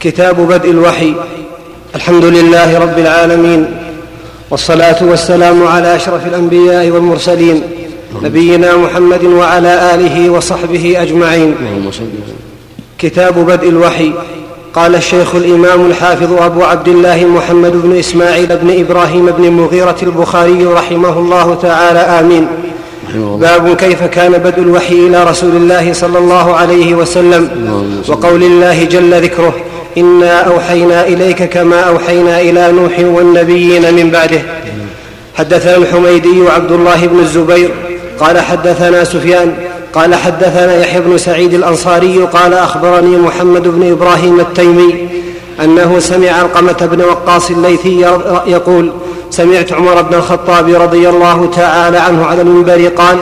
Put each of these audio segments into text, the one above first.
كتاب بدء الوحي. الحمد لله رب العالمين والصلاة والسلام على أشرف الأنبياء والمرسلين نبينا محمد وعلى آله وصحبه أجمعين. كتاب بدء الوحي. قال الشيخ الإمام الحافظ أبو عبد الله محمد بن إسماعيل بن إبراهيم بن المغيره البخاري رحمه الله تعالى. آمين. باب كيف كان بدء الوحي إلى رسول الله صلى الله عليه وسلم وقول الله جل ذكره. إنا أوحينا إليك كما أوحينا إلى نوح والنبيين من بعده. حدثنا الحميدي وعبد الله بن الزبير قال حدثنا سفيان قال حدثنا يحيى بن سعيد الأنصاري قال أخبرني محمد بن إبراهيم التيمي أنه سمع علقمة بن وقاص الليثي يقول سمعت عمر بن الخطاب رضي الله تعالى عنه على المنبر قال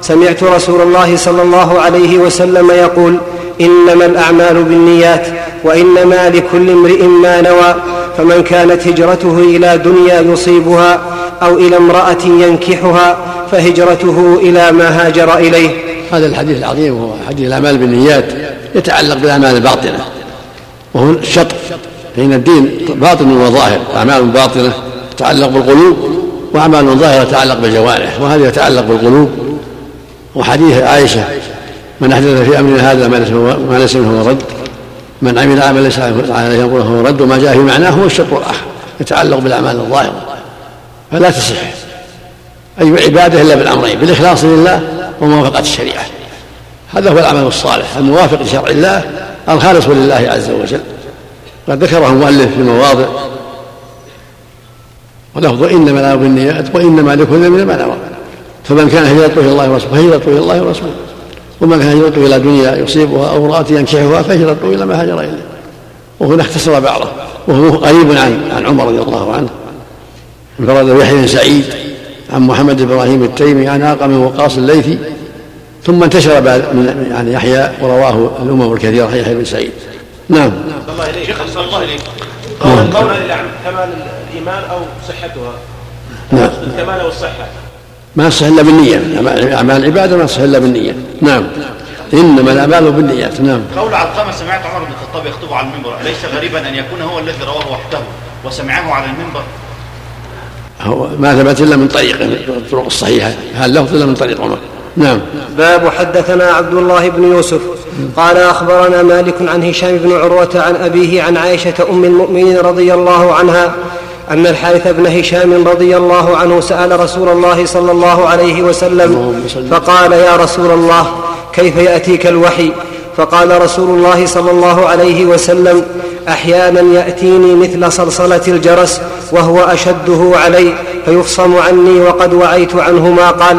سمعت رسول الله صلى الله عليه وسلم يقول إنما الأعمال بالنيات وإنما لكل امرئ ما نوى فمن كانت هجرته إلى دنيا يصيبها أو إلى امرأة ينكحها فهجرته إلى ما هاجر إليه. هذا الحديث العظيم وهو حديث الأعمال بالنيات يتعلق بالأعمال الباطنه وهو الشطر. فان الدين باطن وظاهر أعمال باطنه تتعلق بالقلوب وأعمال ظاهرة تتعلق بالجوارح وهذا يتعلق بالقلوب. وحديث عائشة من أحدث في امرنا هذا ما ليس منه رد. من عمل عمل ليس عليه امره رد وما جاء في معناه هو الشطر الآخر يتعلق بالأعمال الظاهرة. فلا تصح أي عبادة إلا بالأمرين بالإخلاص لله وموافقة الشريعة. هذا هو العمل الصالح الموافق لشرع الله الخالص لله عز وجل. قد ذكره المؤلف في مواضع. ولفظ إنما الاعمال بالنيات وإنما لكل من ما نوى. فمن كان هجرته إلى الله ورسوله فهجرته إلى الله ورسوله. ومن كان هجرته إلى دنيا يصيبها أو امرأة ينكحها فهجرته إلى ما هاجر إليه. وهنا اختصر بعضه وهو قريب عن عن عمر رضي الله عنه. انفرد يحيى بن سعيد عن محمد إبراهيم التيمي عن أقم وقاص الليثي ثم انتشر بعد من يعني يحيى ورواه الأمم الكثيرة يحيى بن سعيد. نعم. الله اليك شيخ الله اليك قول قول كمال الايمان أو صحتها. نعم. الكمال والصحة. ما يصح الا بالنية. أعمال العبادة ما يصح الا بالنية. نعم. إنما الأعمال بالنيات. نعم. قول علقمه سمعت عمر بن الخطاب يخطب على المنبر أليس غريبا أن يكون هو الذي رواه وحده وسمعه على المنبر؟ هو ما ثبت إلا من طريق الطرق الصحيحة. هل لفظ إلا من طريق عمر؟ نعم. باب حدثنا عبد الله بن يوسف. قال أخبرنا مالك عن هشام بن عروة عن أبيه عن عائشة أم المؤمنين رضي الله عنها أن الحارث بن هشام رضي الله عنه سأل رسول الله صلى الله عليه وسلم فقال يا رسول الله كيف يأتيك الوحي؟ فقال رسول الله صلى الله عليه وسلم أحيانا يأتيني مثل صلصلة الجرس وهو أشده علي فيفصم عني وقد وعيت عنه ما قال.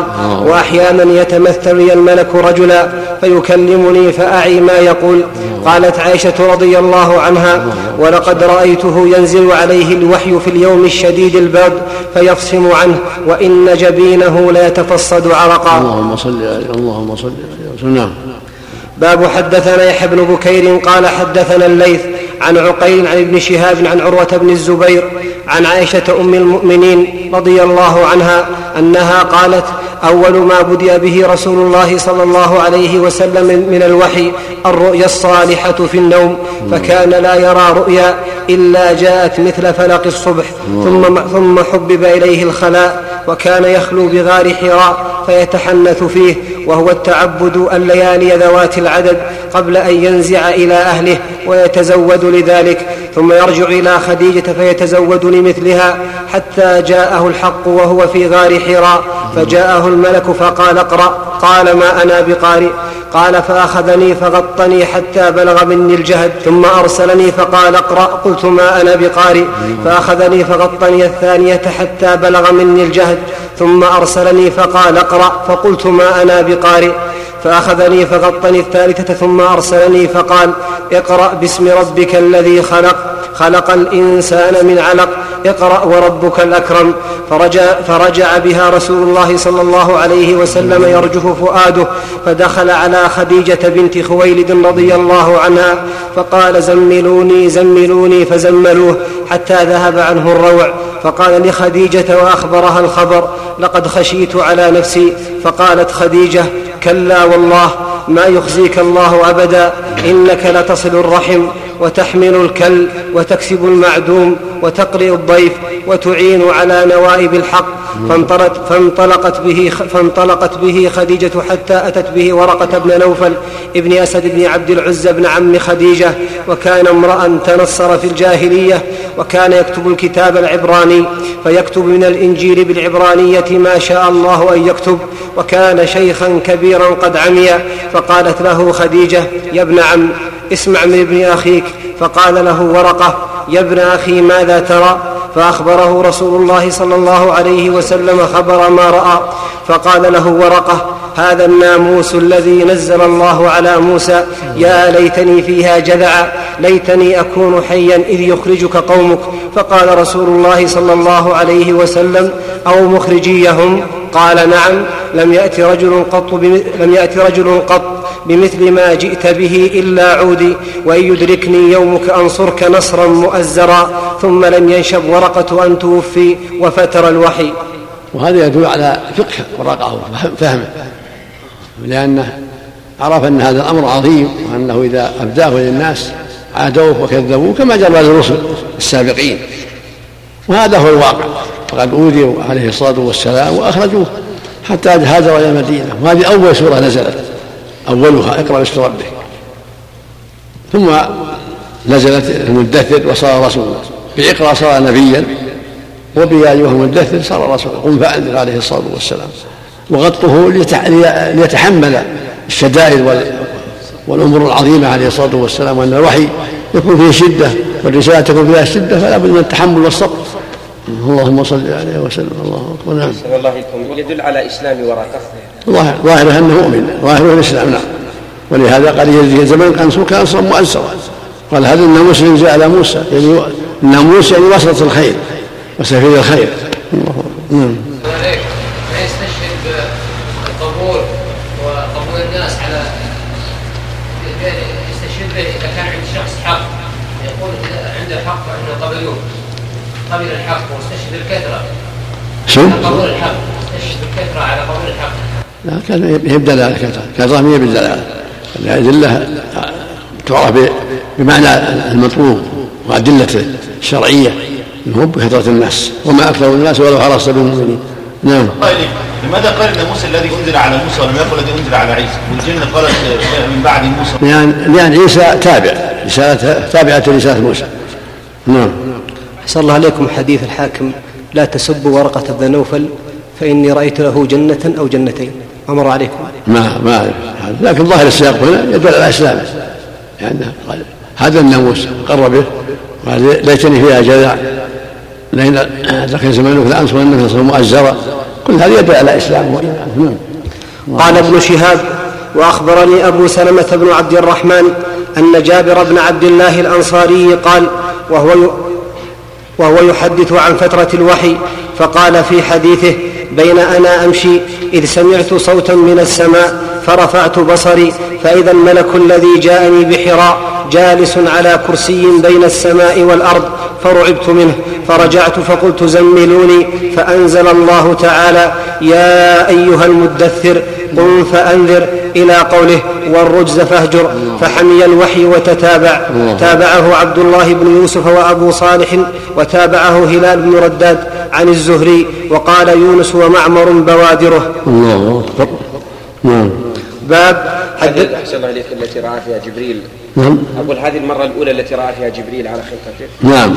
وأحيانا يتمثل لي الملك رجلا فيكلمني فأعي ما يقول. قالت عائشة رضي الله عنها ولقد رأيته ينزل عليه الوحي في اليوم الشديد البرد فيفصم عنه وإن جبينه ليتفصد عرقا. اللهم صل عليه اللهم صل عليه نعم. باب حدثنا يحيى بن بكير قال حدثنا الليث عن عقيل عن ابن شهاب عن عروة بن الزبير عن عائشة أم المؤمنين رضي الله عنها أنها قالت أول ما بدأ به رسول الله صلى الله عليه وسلم من الوحي الرؤيا الصالحة في النوم فكان لا يرى رؤيا إلا جاءت مثل فلق الصبح ثم ثم حبب إليه الخلاء وكان يخلو بغار حراء فيتحنث فيه وهو التعبد الليالي ذوات العدد قبل أن ينزع إلى أهله ويتزود لذلك ثم يرجع إلى خديجة فيتزود لمثلها حتى جاءه الحق وهو في غار حراء فجاءه الملك فقال اقرأ قال ما أنا بقارئ؟ قال فأخذني فغطني حتى بلغ مني الجهد ثم أرسلني فقال اقرأ قلت ما أنا بقارئ. فأخذني فغطني الثانية حتى بلغ مني الجهد ثم أرسلني فقال اقرأ فقلت ما أنا بقارئ. فأخذني فغطني الثالثة ثم أرسلني فقال اقرأ باسم ربك الذي خلق خلق الإنسان من علق. اقرأ وربك الأكرم. فرجع, فرجع بها رسول الله صلى الله عليه وسلم يرجف فؤاده فدخل على خديجة بنت خويلد رضي الله عنها فقال زملوني زملوني فزملوه حتى ذهب عنه الروع. فقال لخديجة وأخبرها الخبر لقد خشيت على نفسي. فقالت خديجة كلا والله ما يخزيك الله أبدا إنك لتصل الرحم. وتحمل الكل وتكسب المعدوم وتقرئ الضيف وتعين على نوائب الحق. فانطلقت, به فانطلقت به خديجة حتى أتت به ورقة بن نوفل ابن أسد بن عبد العزى بن عم خديجة. وكان امرأ تنصر في الجاهلية وكان يكتب الكتاب العبراني. فيكتب من الإنجيل بالعبرانية ما شاء الله أن يكتب. وكان شيخا كبيرا قد عمي. فقالت له خديجة يا ابن عم اسمع من ابن أخيك. فقال له ورقة يا ابن أخي ماذا ترى؟ فأخبره رسول الله صلى الله عليه وسلم خبر ما رأى. فقال له ورقة هذا الناموس الذي نزل الله على موسى يا ليتني فيها جذعا ليتني أكون حيا إذ يخرجك قومك. فقال رسول الله صلى الله عليه وسلم أو مخرجيهم؟ قال نعم لم يأت رجل قط لم يأت رجل قط بمثل ما جئت به إلا عودي وإن يدركني يومك أنصرك نصرا مؤزرا ثم لم ينشب ورقة أن توفي وفتر الوحي. وهذا يدل على فقه ورقة وفهمه لأنه عرف أن هذا الأمر عظيم وأنه إذا أبداه للناس عادوه وكذبوه كما جرى للرسل السابقين. وهذا هو الواقع. فقد أوذي عليه الصلاة والسلام وأخرجوه حتى هاجر إلى المدينة. وهذه أول سورة نزلت. أولها اقرأ باسم ربك. ثم نزلت المدثر وصار رسولا. بإقرأ صار نبيا. وبيا أيها المدثر صار رسولا. قم فأنذر عليه الصلاة والسلام. وغطه ليتحمل الشدائد والأمور العظيمة عليه الصلاة والسلام وأن الوحي يكون فيه شدة والرسالة تكون فيها شدة فلا بد من التحمل والصبر اللهم صل عليه وسلم. الله أكبر. نعم. الله عليكم يدل على إسلام ورقه ظاهر ظاهره أنه مؤمن. ظاهره الإسلام نعم. ولهذا قال يجزي زمان كان كان أصلا مؤزرا. قال هذا الناموس ينزل على موسى؟ يعني الناموس يعني وسط الخير. وسفير الخير. الله نعم. يستشهد بالقبول وقبول الناس على يستشهد به إذا كان عند شخص حق يقول عنده حق فانه قبلوه قبل الحق. شو؟ لا كان يبدا دلالة كثره هي بالدلالة. الأدلة تعرف بمعنى المطلوب وادلته الشرعيه إنه بكثرة الناس. وما أكثر الناس ولو حرصت بالمؤمنين. نعم. لماذا قال إن موسى الذي أنزل على موسى ولم يقل الذي أنزل على عيسى؟ والجن قالت من بعد موسى. لأن لأن عيسى تابع رسالته تابعة لرسالة موسى. نعم. أحسن الله عليكم حديث الحاكم. لا تسبوا ورقة بن نوفل فإني رأيت له جنة أو جنتين. أمر عليكم. ما ما أعرف لكن ظاهر السياق هنا يدل على إسلامه يعني قال هذا الناموس قر به. قال ليتني فيها جذع. لئن ذكر زمانك لأنصرنك نصرا مؤزرا كل هذا يدل على إسلامه نعم قال ابن شهاب وأخبرني أبو سلمة بن عبد الرحمن أن جابر بن عبد الله الأنصاري قال وهو وهو يحدث عن فترة الوحي فقال في حديثه بين أنا أمشي إذ سمعت صوتا من السماء فرفعت بصري فإذا الملك الذي جاءني بحراء جالس على كرسي بين السماء والأرض فرعبت منه فرجعت فقلت زملوني فأنزل الله تعالى يا أيها المدثر قم فأنذر إلى قوله والرجز فاهجر فحمي الوحي وتتابع. تابعه عبد الله بن يوسف وأبو صالح وتابعه هلال بن رداد عن الزهري وقال يونس ومعمر بوادره. الله. أكبر نعم. باب حدث أحسن الله إليك التي رأى فيها جبريل؟ نعم. أقول هذه المرة الأولى التي رأى فيها جبريل على خلقته نعم.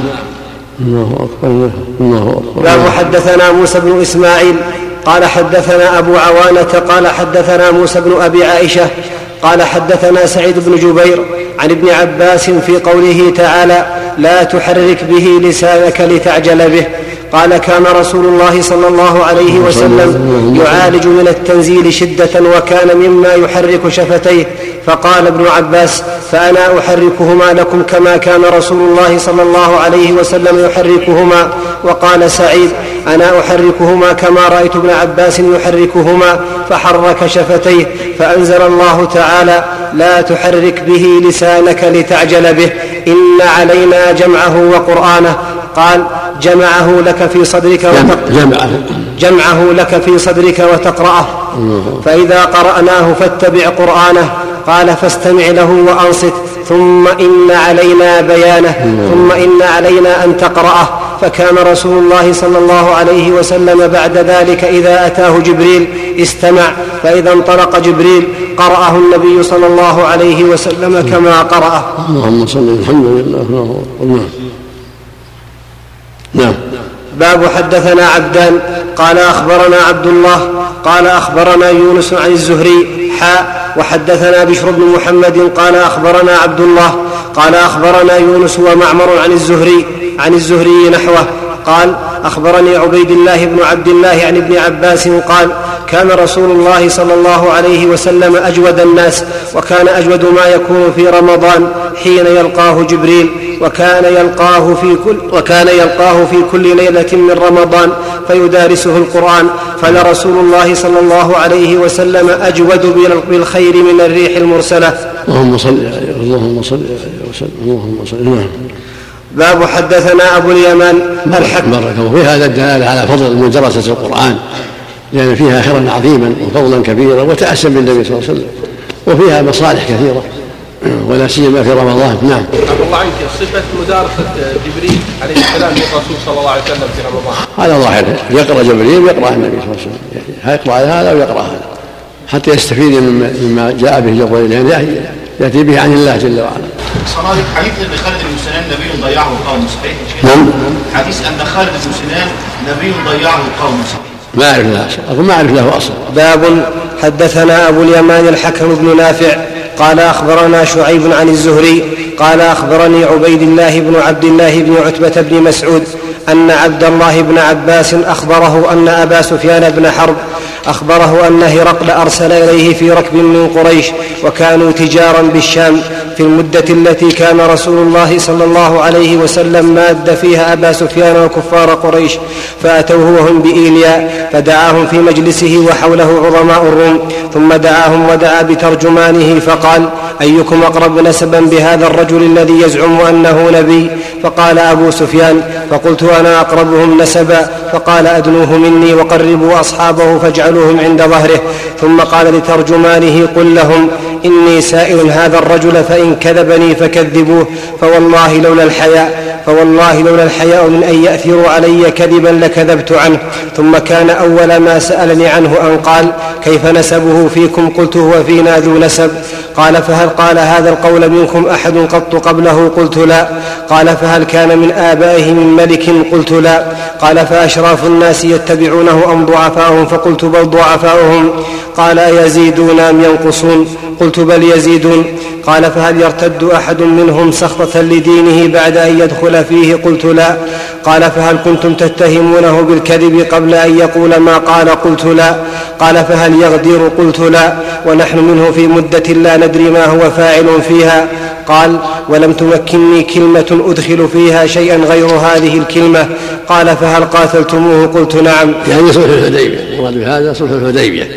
الله أكبر. الله أكبر. باب حدثنا موسى بن إسماعيل قال حدثنا أبو عوانة قال حدثنا موسى بن أبي عائشة قال حدثنا سعيد بن جبير عن ابن عباس في قوله تعالى لا تحرك به لسانك لتعجل به قال كان رسول الله صلى الله عليه وسلم يعالج من التنزيل شدة وكان مما يحرك شفتيه فقال ابن عباس فأنا أحركهما لكم كما كان رسول الله صلى الله عليه وسلم يحركهما وقال سعيد أنا أحركهما كما رأيت ابن عباس يحركهما فحرك شفتيه فأنزل الله تعالى لا تحرك به لسانك لتعجل به إن علينا جمعه وقرآنه. قال جمعه لك في صدرك جمعه جمعه لك في صدرك وتقرأه. فإذا قرأناه فاتبع قرآنه. قال فاستمع له وأنصت ثم إن علينا بيانه ثم إن علينا أن تقرأه. فكان رسول الله صلى الله عليه وسلم بعد ذلك إذا أتاه جبريل استمع فإذا انطلق جبريل قرأه النبي صلى الله عليه وسلم كما قرأه. اللهم صل الحمد لله نعم نعم. باب حدثنا عبدان قال أخبرنا عبد الله قال أخبرنا يونس عن الزهري حاء وحدثنا بشر بن محمد قال أخبرنا عبد الله قال أخبرنا يونس ومعمر عن الزهري عن الزهري نحوه قال أخبرني عبيد الله بن عبد الله عن ابن عباس قال كان رسول الله صلى الله عليه وسلم أجود الناس وكان أجود ما يكون في رمضان حين يلقاه جبريل وكان يلقاه في كل وكان يلقاه في كل ليلة من رمضان فيدارسه القرآن فلرسول الله صلى الله عليه وسلم أجود بالخير من الريح المرسلة. اللهم صل اللهم صل وسلم. اللهم صل نعم باب حدثنا أبو اليمان الحكم بارك الله في هذا الدلالة على فضل مدرسه القرآن. لأن فيها خيرا عظيما وفضلا كبيرا وتاسا بالنبي صلى الله عليه وسلم. وفيها مصالح كثيرة. ولا سيما في رمضان. نعم. الله عنك صفة مدارسة جبريل عليه السلام للرسول صلى الله عليه وسلم في رمضان. هذا ظاهر يقرأ. جبريل ويقرأ النبي صلى الله عليه وسلم. يقرا هذا ويقرأ هذا. حتى يستفيد مما جاء به جبريل يعني يأتي به عن الله جل وعلا. صنادق حديث أن خالد بن سنان نبي ضيعه قوم صحيح؟ نعم. حديث أن خالد بن سنان نبي ضيعه قوم صحيح؟ ما أعرف له ما أعرف له اصل باب حدثنا أبو اليمان الحكم بن نافع قال أخبرنا شعيب عن الزهري قال أخبرني عبيد الله بن عبد الله بن عتبة بن مسعود أن عبد الله بن عباس أخبره أن أبا سفيان بن حرب أخبره أن هرقل أرسل إليه في ركب من قريش وكانوا تجارا بالشام في المدة التي كان رسول الله صلى الله عليه وسلم ماد فيها أبا سفيان وكفار قريش فأتوه وهم بايلياء فدعاهم في مجلسه وحوله عظماء الروم ثم دعاهم ودعا بترجمانه فقال أيكم أقرب نسبا بهذا الرجل الذي يزعم أنه نبي؟ فقال أبو سفيان فقلت أنا أقربهم نسبا فقال أدنوه مني وقربوا أصحابه فاجعلوهم عند ظهره ثم قال لترجمانه قل لهم إني سائل هذا الرجل فإن كذبني فكذبوه فوالله لولا الحياء فوالله لولا الحياء من أن يأثروا علي كذبا لكذبت عنه. ثم كان أول ما سألني عنه أن قال كيف نسبه فيكم؟ قلت هو فينا ذو نسب. قال فهل قال هذا القول منكم أحد قط قبله؟ قلت لا. قال فهل كان من آبائه من ملك؟ قلت لا. قال فأشراف الناس يتبعونه أم ضعفاؤهم؟ فقلت بل ضعفاؤهم. قال أيزيدون أم ينقصون؟ قلت بل يزيدون. قال فهل يرتد أحد منهم سخطة لدينه بعد أن يدخل فيه؟ قلت لا. قال فهل كنتم تتهمونه بالكذب قبل أن يقول ما قال؟ قلت لا. قال فهل يغدر؟ قلت لا. ونحن منه في مدة لا ندري ما هو فاعل فيها. قال ولم تمكنني كلمة أدخل فيها شيئا غير هذه الكلمة. قال فهل قاتلتموه؟ قلت نعم. يعني صلح الحديبية. المراد بهذا صلح الحديبية.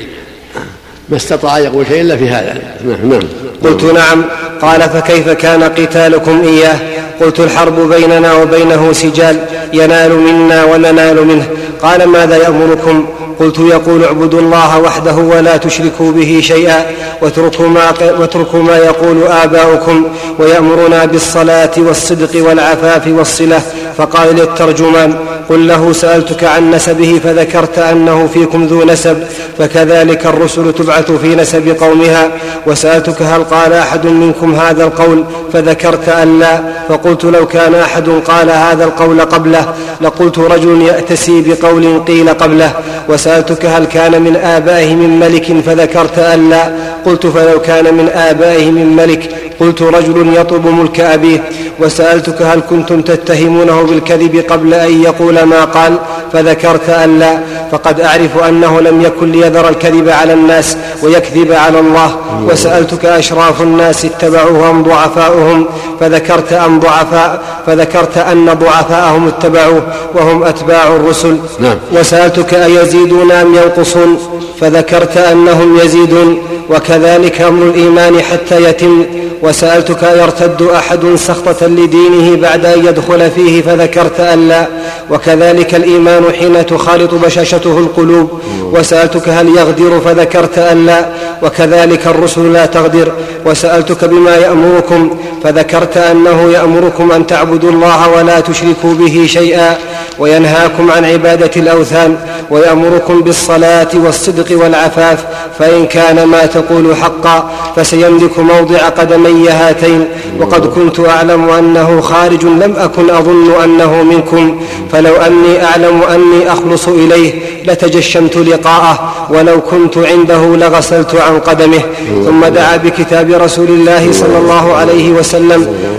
ما استطاع يقول شيء إلا في هذا. نعم. نعم قلت نعم. قال فكيف كان قتالكم إياه؟ قلت الحرب بيننا وبينه سجال. ينال منا وننال منه. قال ماذا يأمركم؟ قلت يقول اعبدوا الله وحده ولا تشركوا به شيئا. واتركوا ما, واتركوا ما يقول آباؤكم. ويأمرنا بالصلاة والصدق والعفاف والصلة. فقال للترجمان قل له سألتك عن نسبه فذكرت أنه فيكم ذو نسب فكذلك الرسل تبعث في نسب قومها وسألتك هل قال أحد منكم هذا القول فذكرت أن لا فقلت لو كان أحد قال هذا القول قبله لقلت رجل يأتسي بقول قيل قبله وسألتك هل كان من آبائه من ملك فذكرت أن لا قلت فلو كان من آبائه من ملك قلت رجل يطلب ملك أبيه وسألتك هل كنتم تتهمونه بالكذب قبل أن يقول ما قال؟ فذكرت أن لا فقد أعرف أنه لم يكن ليذر الكذب على الناس ويكذب على الله. وسألتك أشراف الناس اتبعوه أم ضعفاؤهم فذكرت أن ضعفاء فذكرت أن ضعفاءهم اتبعوه وهم أتباع الرسل. نعم. وسألتك أيزيدون أم ينقصون؟ فذكرت أنهم يزيدون وكذلك أمر الإيمان حتى يتم. وسألتك يرتد أحد سخطة لدينه بعد أن يدخل فيه فذكرت أن لا. وكذلك الإيمان حين تخالط بشاشته القلوب. وسألتك هل يغدر فذكرت أن لا. وكذلك الرسل لا تغدر. وسألتك بما يأمركم. فذكرت أنه يأمركم أن تعبدوا الله ولا تشركوا به شيئا وينهاكم عن عبادة الأوثان ويأمركم بالصلاة والصدق والعفاف فإن كان ما تقول حقا فسيملك موضع قدمي هاتين. وقد كنت أعلم أنه خارج لم أكن أظن أنه منكم فلو أني أعلم أني أخلص إليه لتجشمت لقاءه ولو كنت عنده لغسلت عن قدمه. ثم دعا بكتاب رسول الله صلى الله عليه وسلم.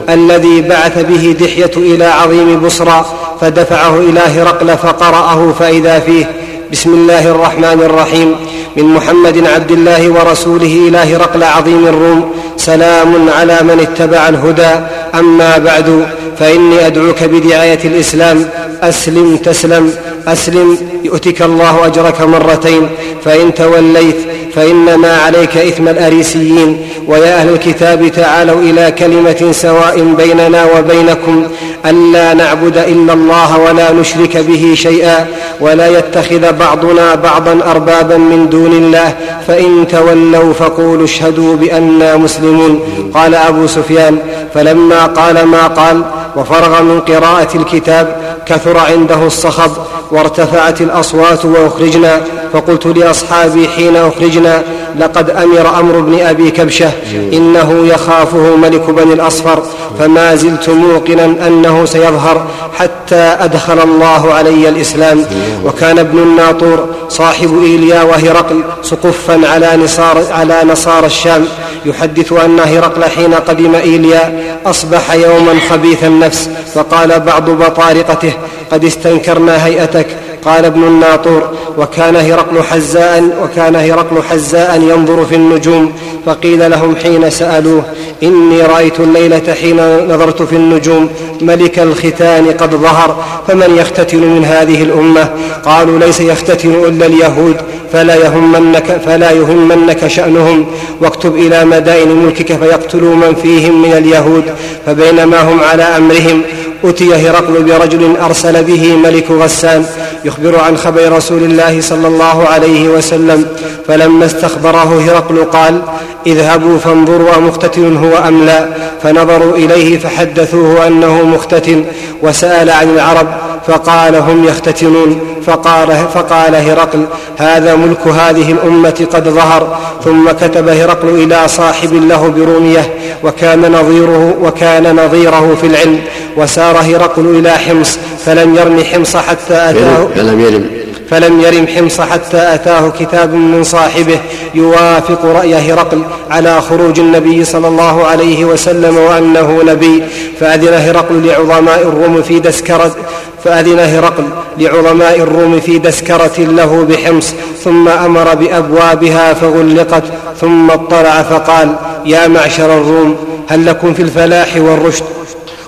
الذي بعث به دحية إلى عظيم بصرى فدفعه إلى هرقل فقرأه فإذا فيه بسم الله الرحمن الرحيم. من محمد عبد الله ورسوله إلى هرقل عظيم الروم سلام على من اتبع الهدى. أما بعد فإني أدعوك بدعاية الإسلام أسلم تسلم. أسلم يؤتك الله أجرك مرتين فإن توليت فإنما عليك إثم الأريسيين. ويا أهل الكتاب تعالوا إلى كلمة سواء بيننا وبينكم ألا نعبد إلا الله ولا نشرك به شيئا ولا يتخذ بعضنا بعضا أربابا من دون الله فإن تولوا فقولوا اشهدوا بانا مسلمون. قال أبو سفيان فلما قال ما قال وفرغ من قراءة الكتاب كثر عنده الصخب وارتفعت الأصوات وأخرجنا فقلت لأصحابي حين أخرجنا لقد أمر أمر ابن أبي كبشة إنه يخافه ملك بني الأصفر فما زلت موقنا أنه سيظهر حتى أدخل الله علي الإسلام. وكان ابن الناطور صاحب إيليا وهرقل سقفا على نصار على نصارى الشام يحدث أن هرقل حين قدم إيليا أصبح يوما خبيث النفس فقال بعض بطارقته قد استنكرنا هيئتك قال ابن الناطور وكان هرقل حزاء وكان هرقل حزاء ينظر في النجوم فقيل لهم حين سألوه إني رأيت الليلة حين نظرت في النجوم ملك الختان قد ظهر فمن يختتن من هذه الأمة؟ قالوا ليس يختتن إلا اليهود فلا يهمنك فلا يهمنك شأنهم واكتب إلى مدائن ملكك فيقتلوا من فيهم من اليهود فبينما هم على أمرهم أتي هرقل برجل أرسل به ملك غسان يخبر عن خبر رسول الله صلى الله عليه وسلم فلما استخبره هرقل قال اذهبوا فانظروا أمختتن هو أم لا. فنظروا إليه فحدثوه أنه مختتن وسأل عن العرب فقال هم يختتنون فقال, فقال هرقل هذا ملك هذه الأمة قد ظهر ثم كتب هرقل إلى صاحب له برومية وكان نظيره وكان نظيره في العلم وسار هرقل إلى حمص فلم يرم حمص حتى أتاه. فلم يرم. فلم يرم حمص حتى أتاه كتاب من صاحبه يوافق رأي هرقل على خروج النبي صلى الله عليه وسلم وأنه نبي. فأذن هرقل لعظماء الروم في دسكرة فأذن هرقل لعظماء الروم في دسكرة له بحمص ثم أمر بأبوابها فغلقت ثم اطلع فقال يا معشر الروم هل لكم في الفلاح والرشد؟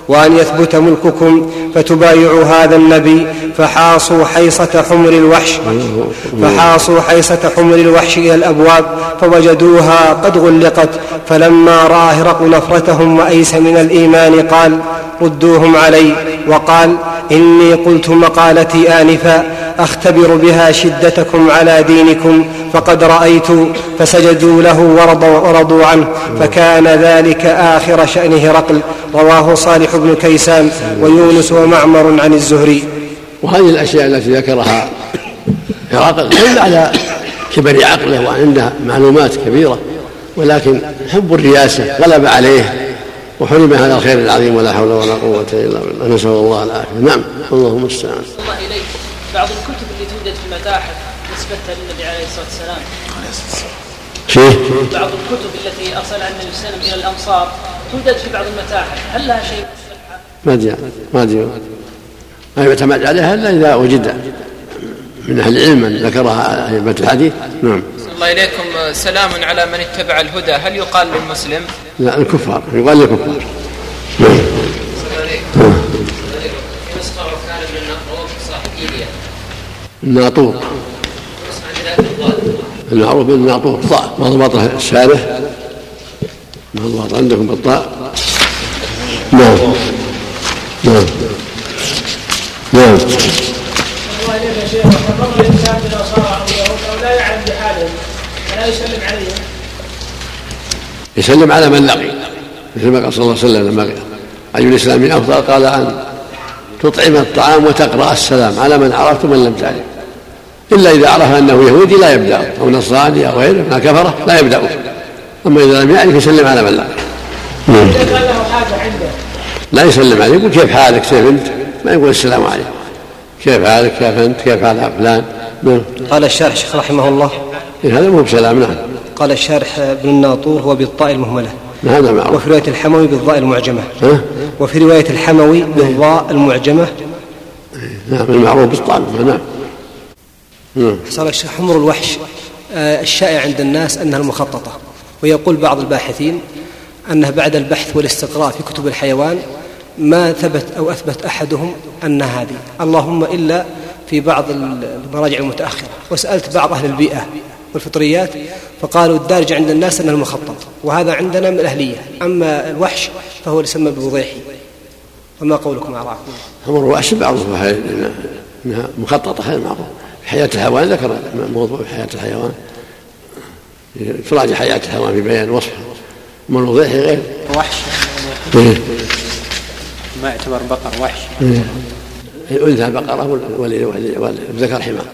وأن يثبت ملككم فتبايعوا هذا النبي فحاصوا حيصة حمر الوحش فحاصوا حيصة حمر الوحش إلى الأبواب فوجدوها قد غلقت فلما رأى هرقل نفرتهم وأيس من الإيمان قال ردوهم علي وقال إني قلت مقالتي آنفا أختبر بها شدتكم على دينكم فقد رأيت فسجدوا له ورضوا, ورضوا عنه فكان ذلك آخر شأن هرقل. رواه صالح بن كيسان ويونس ومعمر عن الزهري. وهذه الأشياء التي ذكرها هرقل دل على كبر عقله وعنده معلومات كبيرة ولكن حب الرياسة غلب عليه وحرم هذا الخير العظيم ولا حول ولا قوة إلا بالله. نسأل الله العافية. نعم. اللهم المستعان بعض الكتب اللي توجد في المتاحف نسبة للنبي عليه الصلاة والسلام. فيه بعض الكتب التي أرسلها النبي صلى الله عليه وسلم إلى الأمصار توجد في بعض المتاحف. هل لها شيء؟ ما أدري ما أدري. ما يعتمد عليها إلا إذا وجد من أهل العلم من ذكرها أئمة الحديث. نعم. الله إليكم سلام على من اتبع الهدى. هل يقال للمسلم؟ لا الكفار. يقال للكفار. نعم. من الناطور المعروف بالمعطوف. بالطاء ما ضبط الشارح ما ضبط عندكم بالطاء؟ نعم. نعم. نعم. يسلم عليهم يسلم على من لقي. مثل ما قال صلى الله عليه وسلم لما أي الإسلام أفضل قال أن تطعم الطعام وتقرأ السلام على من عرفت ومن لم تعرف. إلا إذا عرف أنه يهودي لا يبدأ أو نصراني أو غيره من الكفرة لا يبدأ. أما إذا لم يعرف يسلم على من حاجة عنده. لا يسلم عليه يقول كيف حالك؟ كيف أنت؟ ما يقول السلام عليكم. كيف حالك؟ كيف أنت؟ كيف حال فلان؟ نعم. قال الشارح شيخ رحمه الله. إيه، هذا مو بسلام نعم. قال الشارح ابن الناطور هو بالطاء المهملة. هذا معروف. وفي رواية الحموي بالضاء المعجمة. ها؟ وفي رواية الحموي بالضاء المعجمة. نعم المعروف بالطعام نعم. نعم. حصل حمر الوحش آه، الشائع عند الناس أنها المخططة. ويقول بعض الباحثين أنه بعد البحث والاستقراء في كتب الحيوان ما ثبت أو أثبت أحدهم أن هذه. اللهم إلا في بعض المراجع المتأخرة. وسألت بعض أهل البيئة والفطريات فقالوا الدارج عند الناس أنه المخطط وهذا عندنا من الأهلية. أما الوحش فهو يسمى بوضيحي. وما قولكم أراكم أمر وحش معروف إنها مخططة هذا معروف. في حياة الحيوان ذكر موضوع في حياة الحيوان. تراجع حياة الحيوان في بيان وصفه اما الوضيح غير. وحش. إيه. ما يعتبر بقر وحش. الانثى بقرة والذكر حمار.